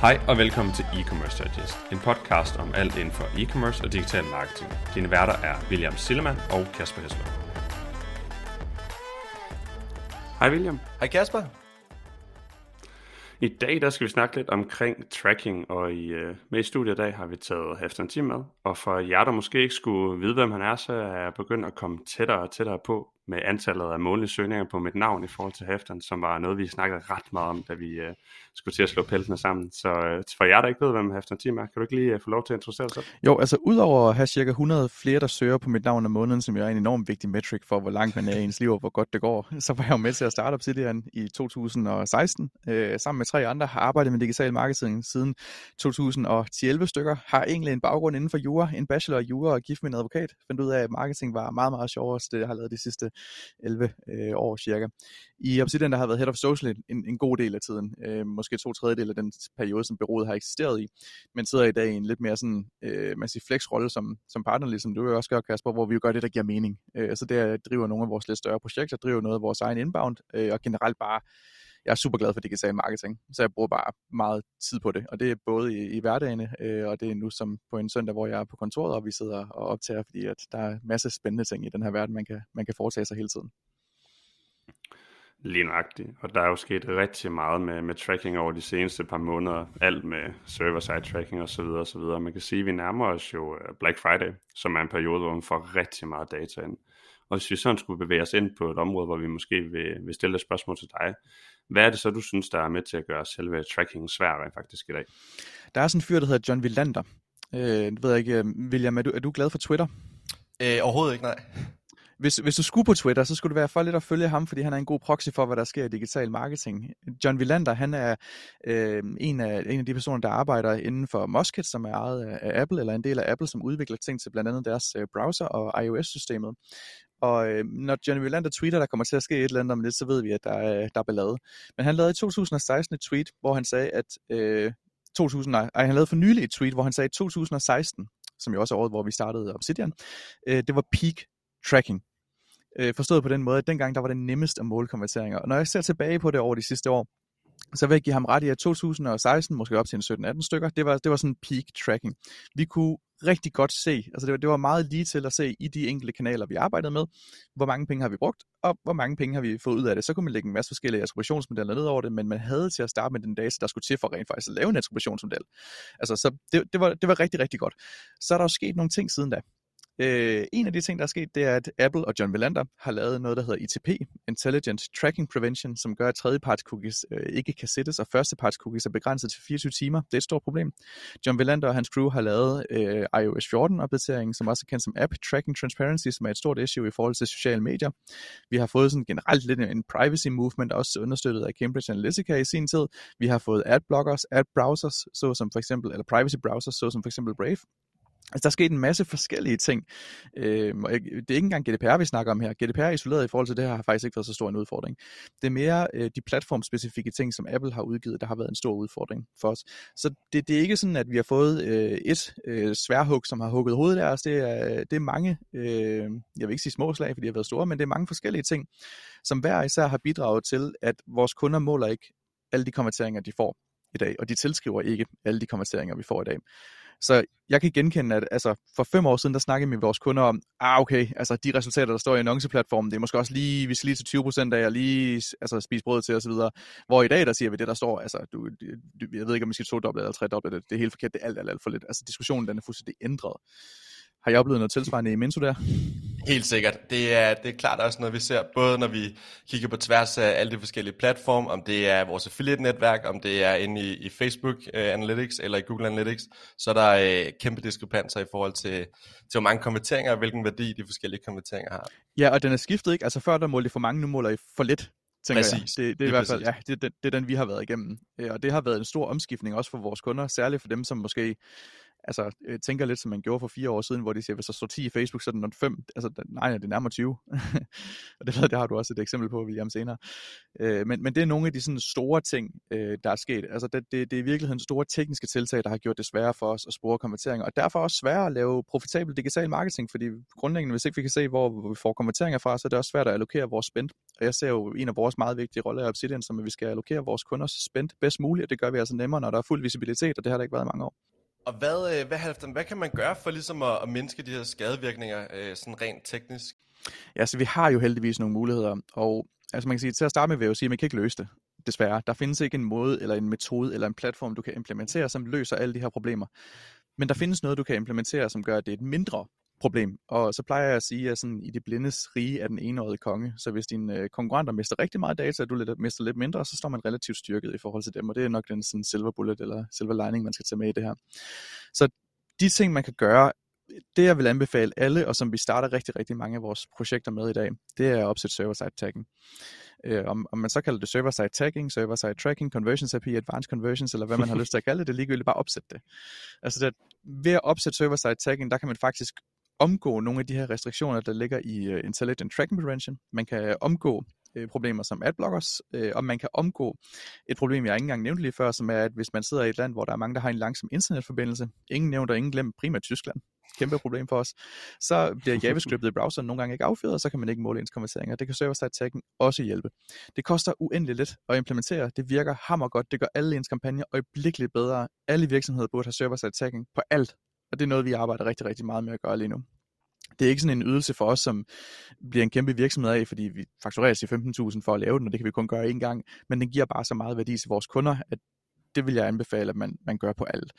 Hej og velkommen til E-Commerce Digest, en podcast om alt inden for e-commerce og digital marketing. Dine værter er William Sillemann og Kasper Hesler. Hej William. Hej Kasper. I dag der skal vi snakke lidt omkring tracking, og i, uh, med i studiet i dag har vi taget Hæften Team med. Og for jer, der måske ikke skulle vide, hvem han er, så er jeg begyndt at komme tættere og tættere på med antallet af månedlige søgninger på mit navn i forhold til hæfteren, som var noget, vi snakkede ret meget om, da vi øh, skulle til at slå peltene sammen. Så øh, for jer, der ikke ved, hvem hæfteren Team er, kan du ikke lige øh, få lov til at introducere dig? Jo, altså udover at have cirka 100 flere, der søger på mit navn om måneden, som jo er en enormt vigtig metric for, hvor langt man er i ens liv og hvor godt det går, så var jeg jo med til at starte Obsidian i 2016, øh, sammen med tre andre, har arbejdet med digital marketing siden 2011 stykker, har egentlig en baggrund inden for jura, en bachelor i jura og gift med en advokat, fandt ud af, at marketing var meget, meget sjovere, så det jeg har lavet de sidste 11 øh, år cirka. I Obsidian, der har været head of social en, en god del af tiden, øh, måske to tredjedel af den periode, som bureauet har eksisteret i, men sidder i dag i en lidt mere sådan, øh, man siger flex-rolle som, som partner, ligesom du jo også gør, Kasper, hvor vi jo gør det, der giver mening. Øh, så det driver nogle af vores lidt større projekter, driver noget af vores egen inbound, øh, og generelt bare jeg er super glad for digital marketing, så jeg bruger bare meget tid på det, og det er både i, i hverdagene, øh, og det er nu som på en søndag, hvor jeg er på kontoret, og vi sidder og optager, fordi at der er masser af spændende ting i den her verden, man kan, man kan foretage sig hele tiden. Lige nøjagtigt. Og der er jo sket rigtig meget med, med tracking over de seneste par måneder. Alt med server-side tracking osv. osv. Man kan sige, at vi nærmer os jo øh, Black Friday, som er en periode, hvor man får rigtig meget data ind. Og hvis vi sådan skulle bevæge os ind på et område, hvor vi måske vil, vil stille et spørgsmål til dig, hvad er det så, du synes, der er med til at gøre selve tracking sværere faktisk i dag? Der er sådan en fyr, der hedder John Villander. Øh, ved jeg ikke, øh, William, er du, er du glad for Twitter? Øh, overhovedet ikke, nej. Hvis, hvis du skulle på Twitter, så skulle det være for lidt at følge ham, fordi han er en god proxy for, hvad der sker i digital marketing. John Villander, han er øh, en, af, en af de personer, der arbejder inden for Musket, som er ejet af Apple, eller en del af Apple, som udvikler ting til blandt andet deres øh, browser og iOS-systemet. Og øh, når Johnny Villander tweeter, der kommer til at ske et eller andet om lidt, så ved vi, at der er, der er ballade. Men han lavede i 2016 et tweet, hvor han sagde, at øh, 2000, nej, han lavede for nylig et tweet, hvor han sagde, at 2016, som jo også er året, hvor vi startede Obsidian, øh, det var peak tracking. Øh, forstået på den måde, at dengang der var det nemmest at måle konverteringer. Og når jeg ser tilbage på det over de sidste år, så vil jeg give ham ret i, at 2016, måske op til en 17-18 stykker, det var, det var sådan peak tracking. Vi kunne rigtig godt se, altså det var, det var meget lige til at se i de enkelte kanaler, vi arbejdede med, hvor mange penge har vi brugt, og hvor mange penge har vi fået ud af det. Så kunne man lægge en masse forskellige attributionsmodeller ned over det, men man havde til at starte med den data, der skulle til for rent faktisk at lave en attributionsmodel. Altså, så det, det, var, det var rigtig, rigtig godt. Så er der jo sket nogle ting siden da. Øh, en af de ting, der er sket, det er, at Apple og John Velander har lavet noget, der hedder ITP, Intelligent Tracking Prevention, som gør, at tredjeparts cookies øh, ikke kan sættes, og førsteparts cookies er begrænset til 24 timer. Det er et stort problem. John Velander og hans crew har lavet øh, iOS 14-opdateringen, som også er kendt som App Tracking Transparency, som er et stort issue i forhold til sociale medier. Vi har fået sådan generelt lidt en privacy movement, også understøttet af Cambridge Analytica i sin tid. Vi har fået ad-blockers, ad-browsers, såsom for eksempel, eller privacy browsers, såsom for eksempel Brave, Altså, der er sket en masse forskellige ting. Øhm, og det er ikke engang GDPR, vi snakker om her. GDPR isoleret i forhold til det her har faktisk ikke været så stor en udfordring. Det er mere øh, de platformspecifikke ting, som Apple har udgivet, der har været en stor udfordring for os. Så det, det er ikke sådan, at vi har fået øh, et øh, sværhug, som har hugget hovedet af os. Det er, det er mange, øh, jeg vil ikke sige små slag, fordi de har været store, men det er mange forskellige ting, som hver især har bidraget til, at vores kunder måler ikke alle de konverteringer, de får i dag, og de tilskriver ikke alle de konverteringer, vi får i dag. Så jeg kan genkende, at altså, for fem år siden, der snakkede vi med vores kunder om, ah okay, altså de resultater, der står i annonceplatformen, det er måske også lige, vi skal lige til 20% af og lige altså, spise brød til osv. Hvor i dag, der siger vi det, der står, altså, du, du, jeg ved ikke, om vi skal to doble eller tre doble, det, det er helt forkert, det er alt, alt, alt for lidt. Altså diskussionen, den er fuldstændig ændret. Har I oplevet noget tilsvarende i Minto der? Helt sikkert. Det er, det er klart også noget, vi ser, både når vi kigger på tværs af alle de forskellige platforme, om det er vores affiliate-netværk, om det er inde i, i Facebook uh, Analytics eller i Google Analytics, så er der uh, kæmpe diskrepanser i forhold til, til hvor mange konverteringer og hvilken værdi de forskellige konverteringer har. Ja, og den er skiftet, ikke? Altså før der målte I for mange, nu måler I for lidt tænker præcis. jeg. Det, det er i hvert fald, ja, det, det, det er den, vi har været igennem. Og det har været en stor omskiftning også for vores kunder, særligt for dem, som måske altså, øh, tænker lidt, som man gjorde for fire år siden, hvor de siger, hvis der står 10 i Facebook, så er det nok 5. Altså, nej, det er nærmere 20. og det, det har du også et eksempel på, William, senere. Øh, men, men det er nogle af de sådan store ting, øh, der er sket. Altså, det, det, det er i virkeligheden store tekniske tiltag, der har gjort det sværere for os at spore konverteringer, og derfor også sværere at lave profitabel digital marketing, fordi grundlæggende, hvis ikke vi kan se, hvor, hvor vi får konverteringer fra, så er det også svært at allokere vores spend. Og jeg ser jo en af vores meget vigtige roller i Obsidian, som at vi skal allokere vores kunders spend bedst muligt, og det gør vi altså nemmere, når der er fuld visibilitet, og det har der ikke været i mange år. Og hvad, øh, hvad, hvad kan man gøre for ligesom at, at mindske de her skadevirkninger, øh, sådan rent teknisk? Ja, så vi har jo heldigvis nogle muligheder, og altså man kan sige, til at starte med vil jeg jo sige, at man kan ikke løse det, desværre. Der findes ikke en måde, eller en metode, eller en platform, du kan implementere, som løser alle de her problemer. Men der findes noget, du kan implementere, som gør, at det er et mindre problem. Og så plejer jeg at sige, at sådan, i det blindes rige er den enårige konge. Så hvis dine øh, konkurrenter mister rigtig meget data, og du lidt, mister lidt mindre, så står man relativt styrket i forhold til dem. Og det er nok den sådan, silver bullet eller silver lining, man skal tage med i det her. Så de ting, man kan gøre, det jeg vil anbefale alle, og som vi starter rigtig, rigtig mange af vores projekter med i dag, det er at opsætte server-side tagging. Øh, om, om man så kalder det server-side tagging, server-side tracking, conversions API, advanced conversions, eller hvad man har lyst til at kalde det, det er ligegyldigt bare opsætte det. Altså det, ved at opsætte server-side tagging, der kan man faktisk omgå nogle af de her restriktioner, der ligger i uh, Intelligent Tracking Prevention. Man kan omgå uh, problemer som adblockers, uh, og man kan omgå et problem, jeg ikke engang nævnte lige før, som er, at hvis man sidder i et land, hvor der er mange, der har en langsom internetforbindelse, ingen nævnt og ingen glemt, primært Tyskland, kæmpe problem for os, så bliver JavaScriptet i browseren nogle gange ikke affyret, og så kan man ikke måle ens konverteringer. Det kan server-side tagging også hjælpe. Det koster uendeligt lidt at implementere. Det virker hammer godt. Det gør alle ens kampagner øjeblikkeligt bedre. Alle virksomheder burde have server-side tagging på alt, og det er noget, vi arbejder rigtig, rigtig meget med at gøre lige nu. Det er ikke sådan en ydelse for os, som bliver en kæmpe virksomhed af, fordi vi fakturerer til 15.000 for at lave den, og det kan vi kun gøre én gang, men den giver bare så meget værdi til vores kunder, at det vil jeg anbefale, at man, man gør på alt.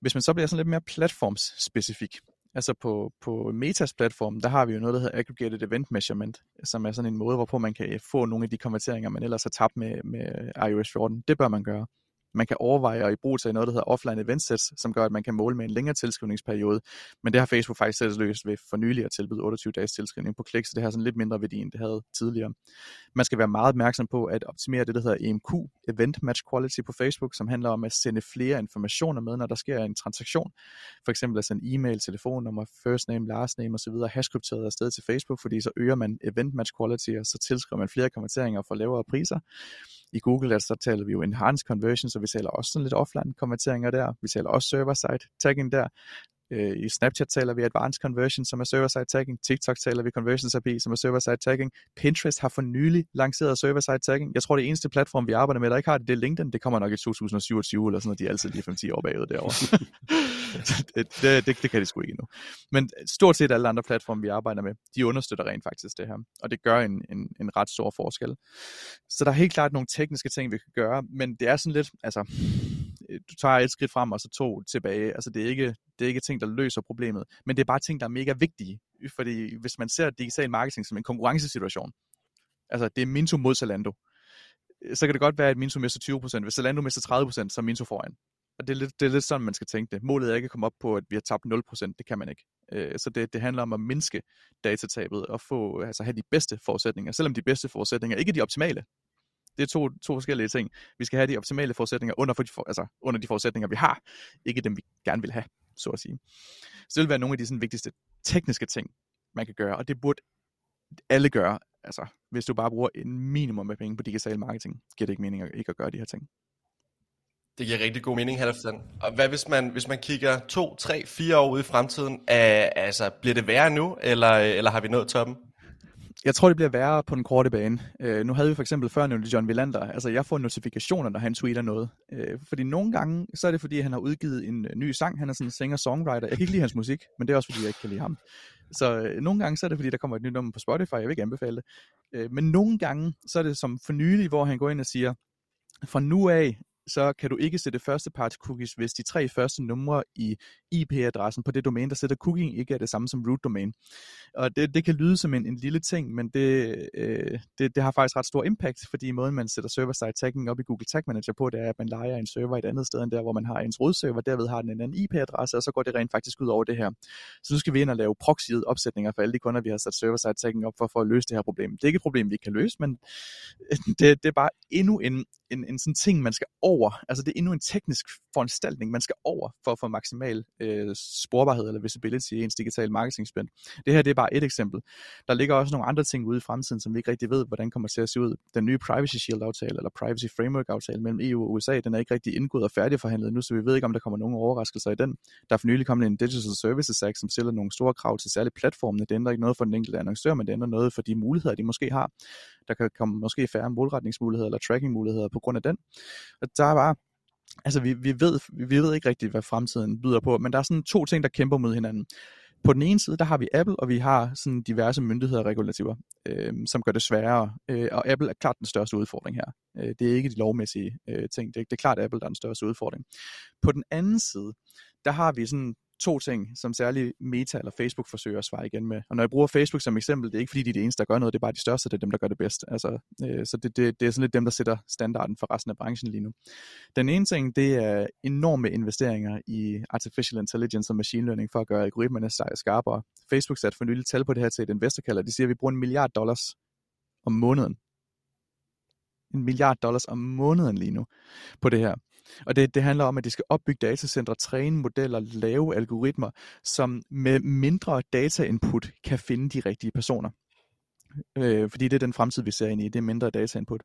Hvis man så bliver sådan lidt mere platformsspecifik, altså på, på Metas platform, der har vi jo noget, der hedder Aggregated Event Measurement, som er sådan en måde, hvorpå man kan få nogle af de konverteringer, man ellers har tabt med, med iOS 14. Det bør man gøre man kan overveje at i brug til noget, der hedder offline event sets, som gør, at man kan måle med en længere tilskrivningsperiode. Men det har Facebook faktisk selv løst ved for nylig at tilbyde 28 dages tilskrivning på klik, så det har sådan lidt mindre værdi, end det havde tidligere. Man skal være meget opmærksom på at optimere det, der hedder EMQ, Event Match Quality på Facebook, som handler om at sende flere informationer med, når der sker en transaktion. For eksempel at sende e-mail, telefonnummer, first name, last name osv. hashkrypteret afsted til Facebook, fordi så øger man Event Match Quality, og så tilskriver man flere kommenteringer for lavere priser. I Google der, så taler vi jo enhanced conversion, så vi taler også sådan lidt offline konverteringer der. Vi taler også server-side tagging der. Øh, I Snapchat taler vi Advanced Conversion, som er server-side tagging. TikTok taler vi Conversions API, som er server-side tagging. Pinterest har for nylig lanceret server-side tagging. Jeg tror, det eneste platform, vi arbejder med, der ikke har det, det er LinkedIn. Det kommer nok i 2027 eller sådan noget. De er altid lige 5-10 år bagud derovre. det, det, det, det, kan de sgu ikke endnu. Men stort set alle andre platforme, vi arbejder med, de understøtter rent faktisk det her. Og det gør en, en, en ret stor forskel. Så der er helt klart nogle tekniske ting, vi kan gøre, men det er sådan lidt, altså, Øh, du tager et skridt frem, og så to tilbage. Altså, det er ikke, det er ikke ting, der løser problemet, men det er bare ting, der er mega vigtige. Fordi hvis man ser digital marketing som en konkurrencesituation, altså det er Minto mod Zalando, øh, så kan det godt være, at Minto mister 20%. Hvis Zalando mister 30%, så er Minto foran. Og det er, lidt, det er lidt sådan, man skal tænke det. Målet er ikke at komme op på, at vi har tabt 0%. Det kan man ikke. Øh, så det, det handler om at mindske datatabet og få, altså have de bedste forudsætninger. Selvom de bedste forudsætninger ikke er de optimale. Det er to, to forskellige ting. Vi skal have de optimale forudsætninger under, for de, for, altså under de forudsætninger, vi har. Ikke dem, vi gerne vil have, så at sige. Så det vil være nogle af de sådan, vigtigste tekniske ting, man kan gøre. Og det burde alle gøre. Altså, hvis du bare bruger en minimum af penge på digital marketing, giver det ikke mening at ikke at gøre de her ting. Det giver rigtig god mening, Halvdan. Og hvad hvis man, hvis man kigger to, tre, fire år ud i fremtiden? Er, altså, bliver det værre nu, eller, eller har vi nået toppen? Jeg tror, det bliver værre på den korte bane. Øh, nu havde vi for eksempel før nævnt John Villander. Altså, jeg får notifikationer, når han tweeter noget. Øh, fordi nogle gange, så er det fordi, han har udgivet en øh, ny sang. Han er sådan en singer-songwriter. Jeg kan ikke lide hans musik, men det er også fordi, jeg ikke kan lide ham. Så øh, nogle gange, så er det fordi, der kommer et nyt nummer på Spotify. Jeg vil ikke anbefale det. Øh, men nogle gange, så er det som for nylig, hvor han går ind og siger, fra nu af, så kan du ikke sætte første parts cookies, hvis de tre første numre i IP-adressen på det domæne, der sætter cookien, ikke er det samme som root domain. Og det, det kan lyde som en, en lille ting, men det, øh, det, det har faktisk ret stor impact, fordi måden man sætter server-side tagging op i Google Tag Manager på, det er, at man leger en server et andet sted end der, hvor man har ens rodserver, derved har den en anden IP-adresse, og så går det rent faktisk ud over det her. Så nu skal vi ind og lave proxyet opsætninger for alle de kunder, vi har sat server-side tagging op for, for at løse det her problem. Det er ikke et problem, vi kan løse, men det, det er bare endnu en en, en sådan ting, man skal over. Altså det er endnu en teknisk foranstaltning, man skal over for at få maksimal øh, sporbarhed eller visibility i ens digital marketing-spend. Det her det er bare et eksempel. Der ligger også nogle andre ting ude i fremtiden, som vi ikke rigtig ved, hvordan kommer til at se ud. Den nye Privacy Shield-aftale eller Privacy Framework-aftale mellem EU og USA, den er ikke rigtig indgået og færdigforhandlet nu, så vi ved ikke, om der kommer nogen overraskelser i den. Der er for nylig kommet en Digital Services Act, som stiller nogle store krav til særligt platformene. Det ændrer ikke noget for den enkelte annoncør, men det ændrer noget for de muligheder, de måske har. Der kan komme måske færre målretningsmuligheder eller trackingmuligheder på grund af den. Og der er bare altså vi, vi, ved, vi ved ikke rigtigt, hvad fremtiden byder på, men der er sådan to ting, der kæmper mod hinanden. På den ene side, der har vi Apple, og vi har sådan diverse myndigheder og regulativer, øh, som gør det sværere. Øh, og Apple er klart den største udfordring her. Øh, det er ikke de lovmæssige øh, ting. Det, det er klart Apple, der er den største udfordring. På den anden side, der har vi sådan to ting, som særligt Meta eller Facebook forsøger at svare igen med. Og når jeg bruger Facebook som eksempel, det er ikke fordi, de er de eneste, der gør noget, det er bare de største, det er dem, der gør det bedst. Altså, øh, så det, det, det er sådan lidt dem, der sætter standarden for resten af branchen lige nu. Den ene ting, det er enorme investeringer i artificial intelligence og machine learning for at gøre algoritmerne skarpere. Facebook satte for nylig tal på det her til et investorkalder. De siger, at vi bruger en milliard dollars om måneden. En milliard dollars om måneden lige nu på det her. Og det, det handler om, at de skal opbygge datacentre, træne modeller, lave algoritmer, som med mindre datainput kan finde de rigtige personer. Øh, fordi det er den fremtid, vi ser ind i, det er mindre datainput.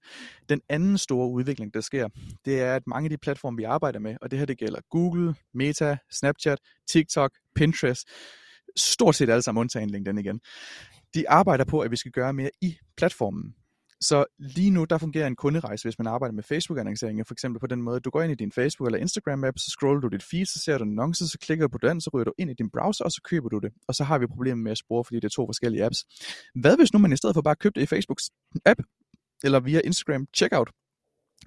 Den anden store udvikling, der sker, det er, at mange af de platforme, vi arbejder med, og det her det gælder Google, Meta, Snapchat, TikTok, Pinterest, stort set alle sammen undtagen LinkedIn igen, de arbejder på, at vi skal gøre mere i platformen. Så lige nu, der fungerer en kunderejse, hvis man arbejder med Facebook-annoncering, for eksempel på den måde, du går ind i din Facebook eller Instagram-app, så scroller du dit feed, så ser du en annonce, så klikker du på den, så ryger du ind i din browser, og så køber du det. Og så har vi problemer med at spore, fordi det er to forskellige apps. Hvad hvis nu man i stedet for bare købte det i Facebooks app, eller via Instagram checkout,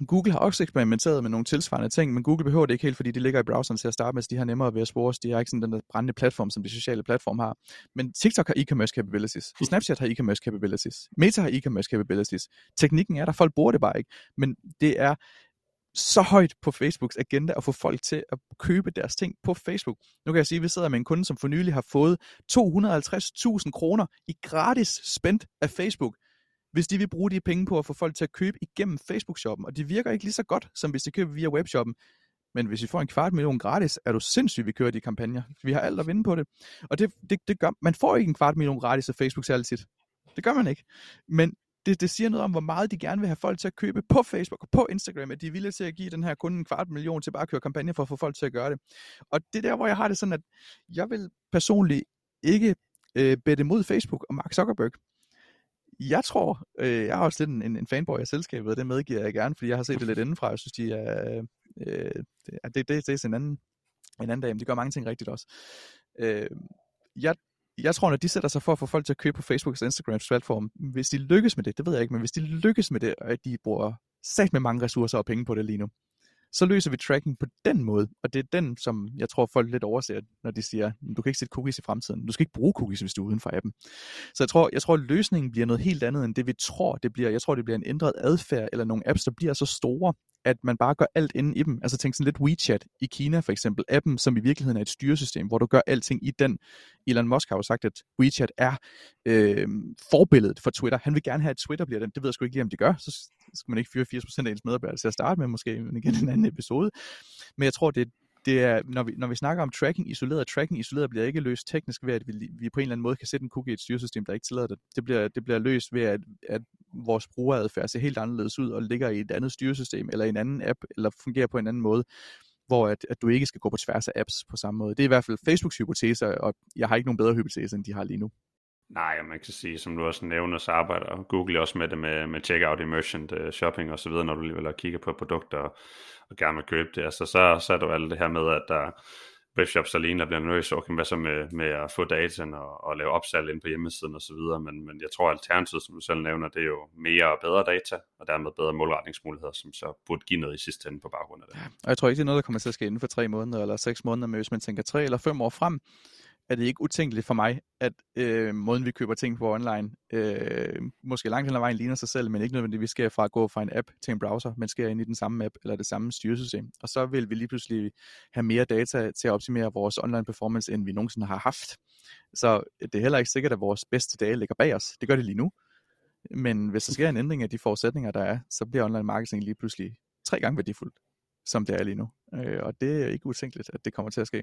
Google har også eksperimenteret med nogle tilsvarende ting, men Google behøver det ikke helt, fordi de ligger i browseren til at starte med, så de har nemmere ved at spore De har ikke sådan den der brændende platform, som de sociale platforme har. Men TikTok har e-commerce capabilities. Snapchat har e-commerce capabilities. Meta har e-commerce capabilities. Teknikken er der, folk bruger det bare ikke. Men det er så højt på Facebooks agenda at få folk til at købe deres ting på Facebook. Nu kan jeg sige, at vi sidder med en kunde, som for nylig har fået 250.000 kroner i gratis spændt af Facebook hvis de vil bruge de penge på at få folk til at købe igennem Facebook-shoppen. Og de virker ikke lige så godt, som hvis de køber via webshoppen. Men hvis vi får en kvart million gratis, er du sindssygt, vi kører de kampagner. Vi har alt at vinde på det. Og det, det, det gør, man får ikke en kvart million gratis af Facebook særligt tit. Det gør man ikke. Men det, det siger noget om, hvor meget de gerne vil have folk til at købe på Facebook og på Instagram, at de er villige til at give den her kun en kvart million til bare at køre kampagne for at få folk til at gøre det. Og det er der, hvor jeg har det sådan, at jeg vil personligt ikke øh, bede mod Facebook og Mark Zuckerberg jeg tror, øh, jeg har også lidt en, en, en fanboy af selskabet, og det medgiver jeg gerne, fordi jeg har set det lidt indenfra. Jeg synes, de er, øh, det, det, det, det er en anden, en anden dag, men de gør mange ting rigtigt også. Øh, jeg, jeg tror, når de sætter sig for at få folk til at købe på Facebooks og Instagrams platform, hvis de lykkes med det, det ved jeg ikke, men hvis de lykkes med det, og at de bruger sat med mange ressourcer og penge på det lige nu, så løser vi tracking på den måde, og det er den, som jeg tror folk lidt overser, når de siger, du kan ikke sætte cookies i fremtiden. Du skal ikke bruge cookies, hvis du er uden for appen. Så jeg tror, jeg tror, løsningen bliver noget helt andet, end det vi tror, det bliver. Jeg tror, det bliver en ændret adfærd, eller nogle apps, der bliver så store, at man bare gør alt inde i dem. Altså tænk sådan lidt WeChat i Kina for eksempel, appen, som i virkeligheden er et styresystem, hvor du gør alting i den. Elon Musk har jo sagt, at WeChat er øh, forbilledet for Twitter. Han vil gerne have, at Twitter bliver den. Det ved jeg sgu ikke lige, om de gør. Så skal man ikke fyre 80% af ens medarbejdere til at starte med, måske men igen en anden episode. Men jeg tror, det, det er, når vi, når vi snakker om tracking isoleret, tracking isoleret bliver ikke løst teknisk ved, at vi, vi på en eller anden måde kan sætte en cookie i et styresystem, der ikke tillader det. Det bliver, det bliver løst ved, at, at vores brugeradfærd ser helt anderledes ud og ligger i et andet styresystem, eller i en anden app, eller fungerer på en anden måde hvor at, at du ikke skal gå på tværs af apps på samme måde. Det er i hvert fald Facebooks hypotese, og jeg har ikke nogen bedre hypotese, end de har lige nu. Nej, man kan sige, som du også nævner, så arbejder Google også med det med, med checkout, immersion, uh, shopping og så videre, når du alligevel kigger på produkter og, og gerne vil købe det. Altså, så, så er der jo alt det her med, at der webshops alene der bliver nervøs, okay, hvad så med, med at få dataen og, og lave opsalg ind på hjemmesiden og så videre, men, men jeg tror, alternativet, som du selv nævner, det er jo mere og bedre data, og dermed bedre målretningsmuligheder, som så burde give noget i sidste ende på baggrund af det. Og jeg tror ikke, det er noget, der kommer til at ske inden for tre måneder eller seks måneder, men hvis man tænker tre eller fem år frem, er det ikke utænkeligt for mig, at øh, måden vi køber ting på online, øh, måske langt hen ad vejen ligner sig selv, men ikke nødvendigvis sker fra at gå fra en app til en browser, men sker ind i den samme app eller det samme styresystem. Og så vil vi lige pludselig have mere data til at optimere vores online performance, end vi nogensinde har haft. Så det er heller ikke sikkert, at vores bedste dage ligger bag os. Det gør det lige nu. Men hvis der sker en ændring af de forudsætninger, der er, så bliver online marketing lige pludselig tre gange værdifuldt, som det er lige nu. Øh, og det er ikke utænkeligt, at det kommer til at ske.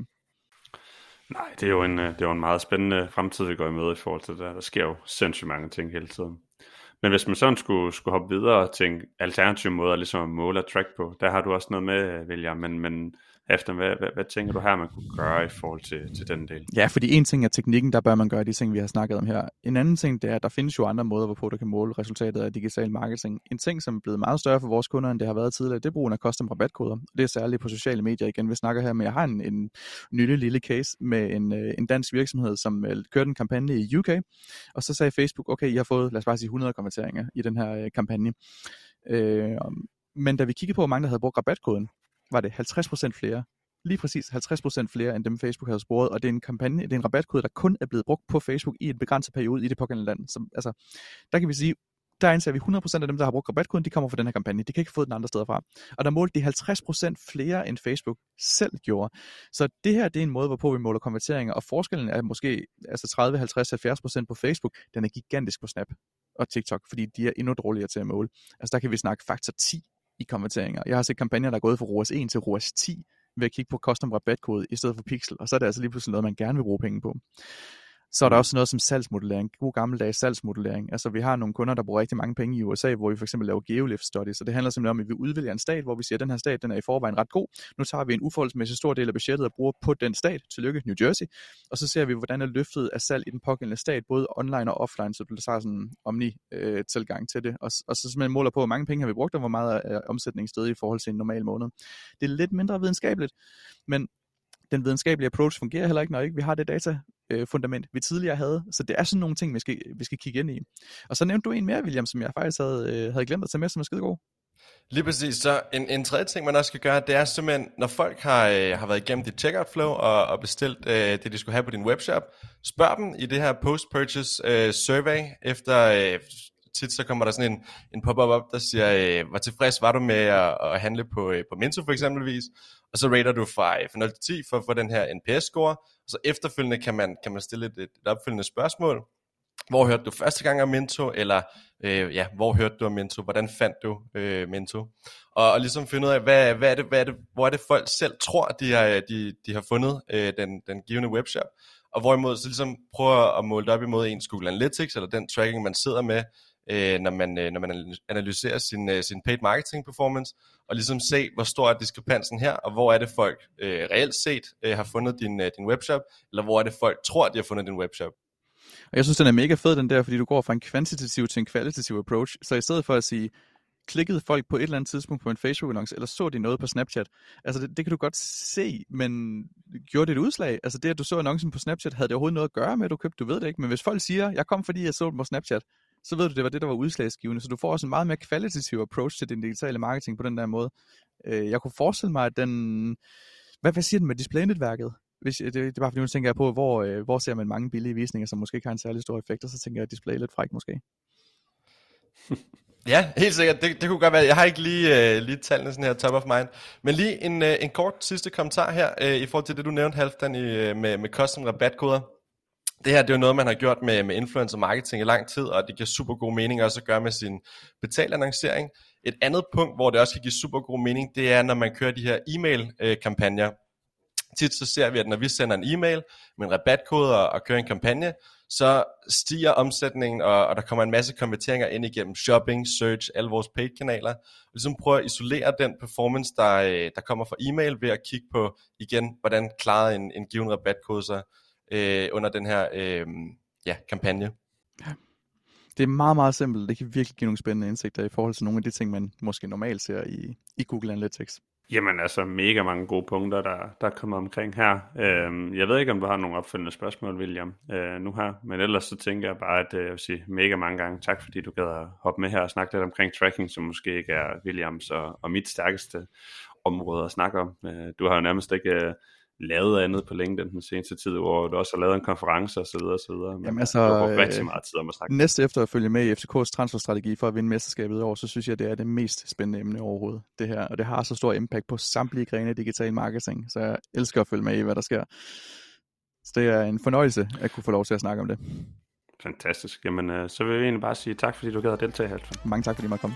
Nej, det er jo en, øh, det er jo en meget spændende fremtid, vi går i møde i forhold til det. Der sker jo sindssygt mange ting hele tiden. Men hvis man sådan skulle, skulle hoppe videre til tænke alternativ måder ligesom at måle og track på, der har du også noget med, øh, William, men, men efter, hvad, hvad, hvad tænker du her, man kunne gøre i forhold til, til den del? Ja, fordi en ting er teknikken, der bør man gøre de ting, vi har snakket om her. En anden ting, det er, at der findes jo andre måder, hvorpå du kan måle resultatet af digital marketing. En ting, som er blevet meget større for vores kunder, end det har været tidligere, det er brugen af custom rabatkoder. Det er særligt på sociale medier igen, vi snakker her, men jeg har en, en nylig lille case med en, øh, en dansk virksomhed, som øh, kørte en kampagne i UK, og så sagde Facebook, okay, I har fået, lad os bare sige, 100 konverteringer i den her øh, kampagne. Øh, men da vi kiggede på, hvor mange der havde brugt rabatkoden, var det 50% flere, lige præcis 50% flere, end dem Facebook havde sporet, og det er en kampagne, det er en rabatkode, der kun er blevet brugt på Facebook i en begrænset periode i det pågældende land. Så, altså, der kan vi sige, der anser vi 100% af dem, der har brugt rabatkoden, de kommer fra den her kampagne. De kan ikke få den andre steder fra. Og der målte de 50% flere, end Facebook selv gjorde. Så det her, det er en måde, hvorpå vi måler konverteringer, og forskellen er måske altså 30, 50, 70% på Facebook. Den er gigantisk på Snap og TikTok, fordi de er endnu dårligere til at måle. Altså der kan vi snakke faktor 10 i konverteringer. Jeg har set kampagner, der er gået fra ROAS 1 til ROAS 10 ved at kigge på custom rabatkode i stedet for pixel, og så er det altså lige pludselig noget, man gerne vil bruge penge på. Så er der også noget som salgsmodellering, god gammeldags salgsmodellering. Altså vi har nogle kunder, der bruger rigtig mange penge i USA, hvor vi for eksempel laver geolift studies, så det handler simpelthen om, at vi udvælger en stat, hvor vi siger, at den her stat den er i forvejen ret god. Nu tager vi en uforholdsmæssig stor del af budgettet og bruger på den stat, tillykke New Jersey, og så ser vi, hvordan er løftet af salg i den pågældende stat, både online og offline, så du tager sådan en omni-tilgang øh, til det, og, og så simpelthen måler på, hvor mange penge har vi brugt, og hvor meget er omsætning stedet i forhold til en normal måned. Det er lidt mindre videnskabeligt, men den videnskabelige approach fungerer heller ikke, når ikke vi har det data øh, fundament, vi tidligere havde. Så det er sådan nogle ting, vi skal, vi skal kigge ind i. Og så nævnte du en mere, William, som jeg faktisk havde, øh, havde glemt at tage med, som er skidegod. Lige præcis. Så en, en tredje ting, man også skal gøre, det er simpelthen, når folk har, øh, har været igennem dit checkout flow og, og bestilt øh, det, de skulle have på din webshop, spørg dem i det her post-purchase øh, survey efter øh, tit så kommer der sådan en, en pop-up op, der siger, øh, hvor tilfreds var du med at, at handle på, øh, på Minto for eksempelvis, og så rater du fra, øh, fra 0 til 10 for at få den her NPS-score, og så efterfølgende kan man, kan man stille et, et opfølgende spørgsmål, hvor hørte du første gang om Minto, eller øh, ja, hvor hørte du om Minto, hvordan fandt du øh, Minto, og, og ligesom finde ud af, hvad, hvad er det, hvad er det, hvor er det folk selv tror, de har, de, de har fundet øh, den, den givende webshop, og hvorimod så ligesom prøver at måle det op imod ens Google Analytics, eller den tracking, man sidder med, øh, når, man, øh, når man analyserer sin, øh, sin paid marketing performance, og ligesom se, hvor stor er diskrepansen her, og hvor er det folk øh, reelt set øh, har fundet din, øh, din webshop, eller hvor er det folk tror, de har fundet din webshop. Og jeg synes, den er mega fed, den der, fordi du går fra en kvantitativ til en kvalitativ approach. Så i stedet for at sige, klikkede folk på et eller andet tidspunkt på en Facebook-annonce, eller så de noget på Snapchat. Altså det, det kan du godt se, men gjorde det et udslag? Altså det, at du så annoncen på Snapchat, havde det overhovedet noget at gøre med, at du købte? Du ved det ikke, men hvis folk siger, jeg kom fordi jeg så den på Snapchat, så ved du, det var det, der var udslagsgivende. Så du får også en meget mere kvalitativ approach til din digitale marketing på den der måde. Øh, jeg kunne forestille mig, at den... Hvad, hvad siger den med displaynetværket? Hvis, øh, det, det er bare fordi, nu tænker jeg på, hvor, øh, hvor ser man mange billige visninger, som måske ikke har en særlig stor effekt, og så tænker jeg, at display er lidt fræk måske. Ja, helt sikkert. Det, det kunne godt være. Jeg har ikke lige, øh, lige tallene sådan her top of mind. Men lige en, øh, en kort sidste kommentar her, øh, i forhold til det, du nævnte, Halfdan, i, øh, med, med custom rabatkoder det her det er jo noget, man har gjort med, med influencer marketing i lang tid, og det giver super god mening også at gøre med sin betalt annoncering. Et andet punkt, hvor det også kan give super god mening, det er, når man kører de her e-mail-kampagner. Tit så ser vi, at når vi sender en e-mail med en rabatkode og, og kører en kampagne, så stiger omsætningen, og, og der kommer en masse konverteringer ind igennem shopping, search, alle vores paid-kanaler. Og ligesom prøve at isolere den performance, der, øh, der kommer fra e-mail, ved at kigge på, igen, hvordan klarede en, en given rabatkode sig øh, under den her øh, ja, kampagne. Ja. Det er meget, meget simpelt. Det kan virkelig give nogle spændende indsigter i forhold til nogle af de ting, man måske normalt ser i, i Google Analytics. Jamen altså mega mange gode punkter, der, der er kommet omkring her. Øhm, jeg ved ikke, om du har nogle opfølgende spørgsmål, William, øh, nu her, men ellers så tænker jeg bare, at øh, jeg vil sige mega mange gange tak, fordi du gad at hoppe med her og snakke lidt omkring tracking, som måske ikke er Williams og, og mit stærkeste område at snakke om. Øh, du har jo nærmest ikke... Øh, lavet andet på LinkedIn den seneste tid, hvor du også har lavet en konference og så videre. Men Jamen altså, du har rigtig meget tid om at snakke. Næste efter at følge med i FCK's transferstrategi for at vinde mesterskabet i år, så synes jeg, det er det mest spændende emne overhovedet, det her. Og det har så stor impact på samtlige grene af digital marketing, så jeg elsker at følge med i, hvad der sker. Så det er en fornøjelse at kunne få lov til at snakke om det. Fantastisk. Jamen, øh, så vil jeg egentlig bare sige tak, fordi du gad at deltage, Halvdan. Mange tak, fordi du måtte komme.